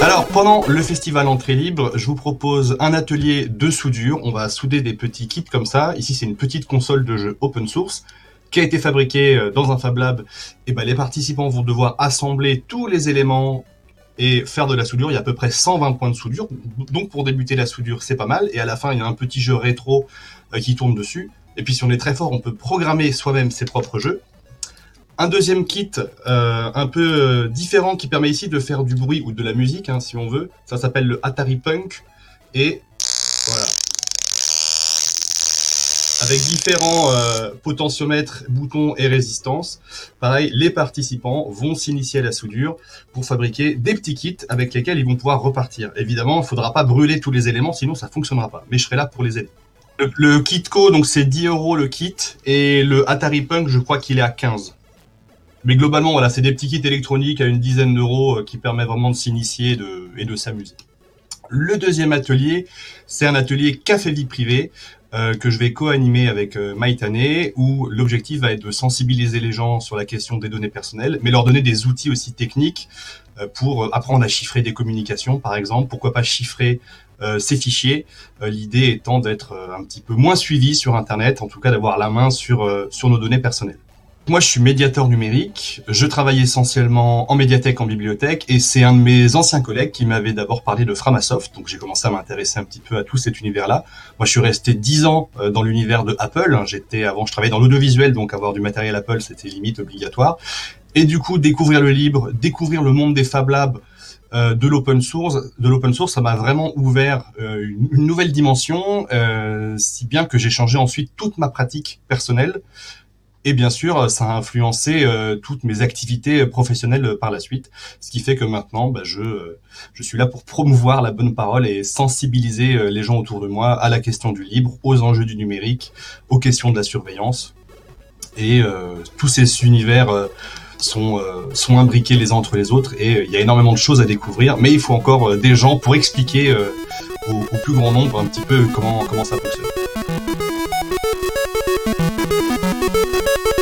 Alors, pendant le festival Entrée Libre, je vous propose un atelier de soudure. On va souder des petits kits comme ça. Ici, c'est une petite console de jeu open source qui a été fabriquée euh, dans un Fab Lab. Et ben, les participants vont devoir assembler tous les éléments et faire de la soudure. Il y a à peu près 120 points de soudure. Donc, pour débuter la soudure, c'est pas mal. Et à la fin, il y a un petit jeu rétro euh, qui tourne dessus. Et puis, si on est très fort, on peut programmer soi-même ses propres jeux. Un deuxième kit euh, un peu euh, différent qui permet ici de faire du bruit ou de la musique, hein, si on veut. Ça s'appelle le Atari Punk. Et voilà. Avec différents euh, potentiomètres, boutons et résistances. Pareil, les participants vont s'initier à la soudure pour fabriquer des petits kits avec lesquels ils vont pouvoir repartir. Évidemment, il ne faudra pas brûler tous les éléments, sinon ça fonctionnera pas. Mais je serai là pour les aider. Le, le kit co, donc c'est 10 euros le kit. Et le Atari Punk, je crois qu'il est à 15. Mais globalement, voilà, c'est des petits kits électroniques à une dizaine d'euros euh, qui permettent vraiment de s'initier et de s'amuser. Le deuxième atelier, c'est un atelier café vie privée euh, que je vais co-animer avec euh, Maïtane, où l'objectif va être de sensibiliser les gens sur la question des données personnelles, mais leur donner des outils aussi techniques euh, pour apprendre à chiffrer des communications, par exemple. Pourquoi pas chiffrer ces fichiers? L'idée étant d'être un petit peu moins suivi sur Internet, en tout cas d'avoir la main sur nos données personnelles. Moi, je suis médiateur numérique. Je travaille essentiellement en médiathèque, en bibliothèque, et c'est un de mes anciens collègues qui m'avait d'abord parlé de Framasoft. Donc, j'ai commencé à m'intéresser un petit peu à tout cet univers-là. Moi, je suis resté dix ans euh, dans l'univers de Apple. J'étais avant, je travaillais dans l'audiovisuel, donc avoir du matériel Apple, c'était limite obligatoire. Et du coup, découvrir le libre, découvrir le monde des Fab Labs, euh, de l'open source, de l'open source, ça m'a vraiment ouvert euh, une, nouvelle dimension, si bien que j'ai changé ensuite toute ma pratique personnelle. Et bien sûr, ça a influencé euh, toutes mes activités professionnelles par la suite, ce qui fait que maintenant, bah, je, euh, je suis là pour promouvoir la bonne parole et sensibiliser euh, les gens autour de moi à la question du libre, aux enjeux du numérique, aux questions de la surveillance. Et euh, tous ces univers sont, sont imbriqués les uns entre les autres et il y a énormément de choses à découvrir, mais il faut encore des gens pour expliquer au, au plus grand nombre un petit peu comment, comment ça fonctionne. Thank you.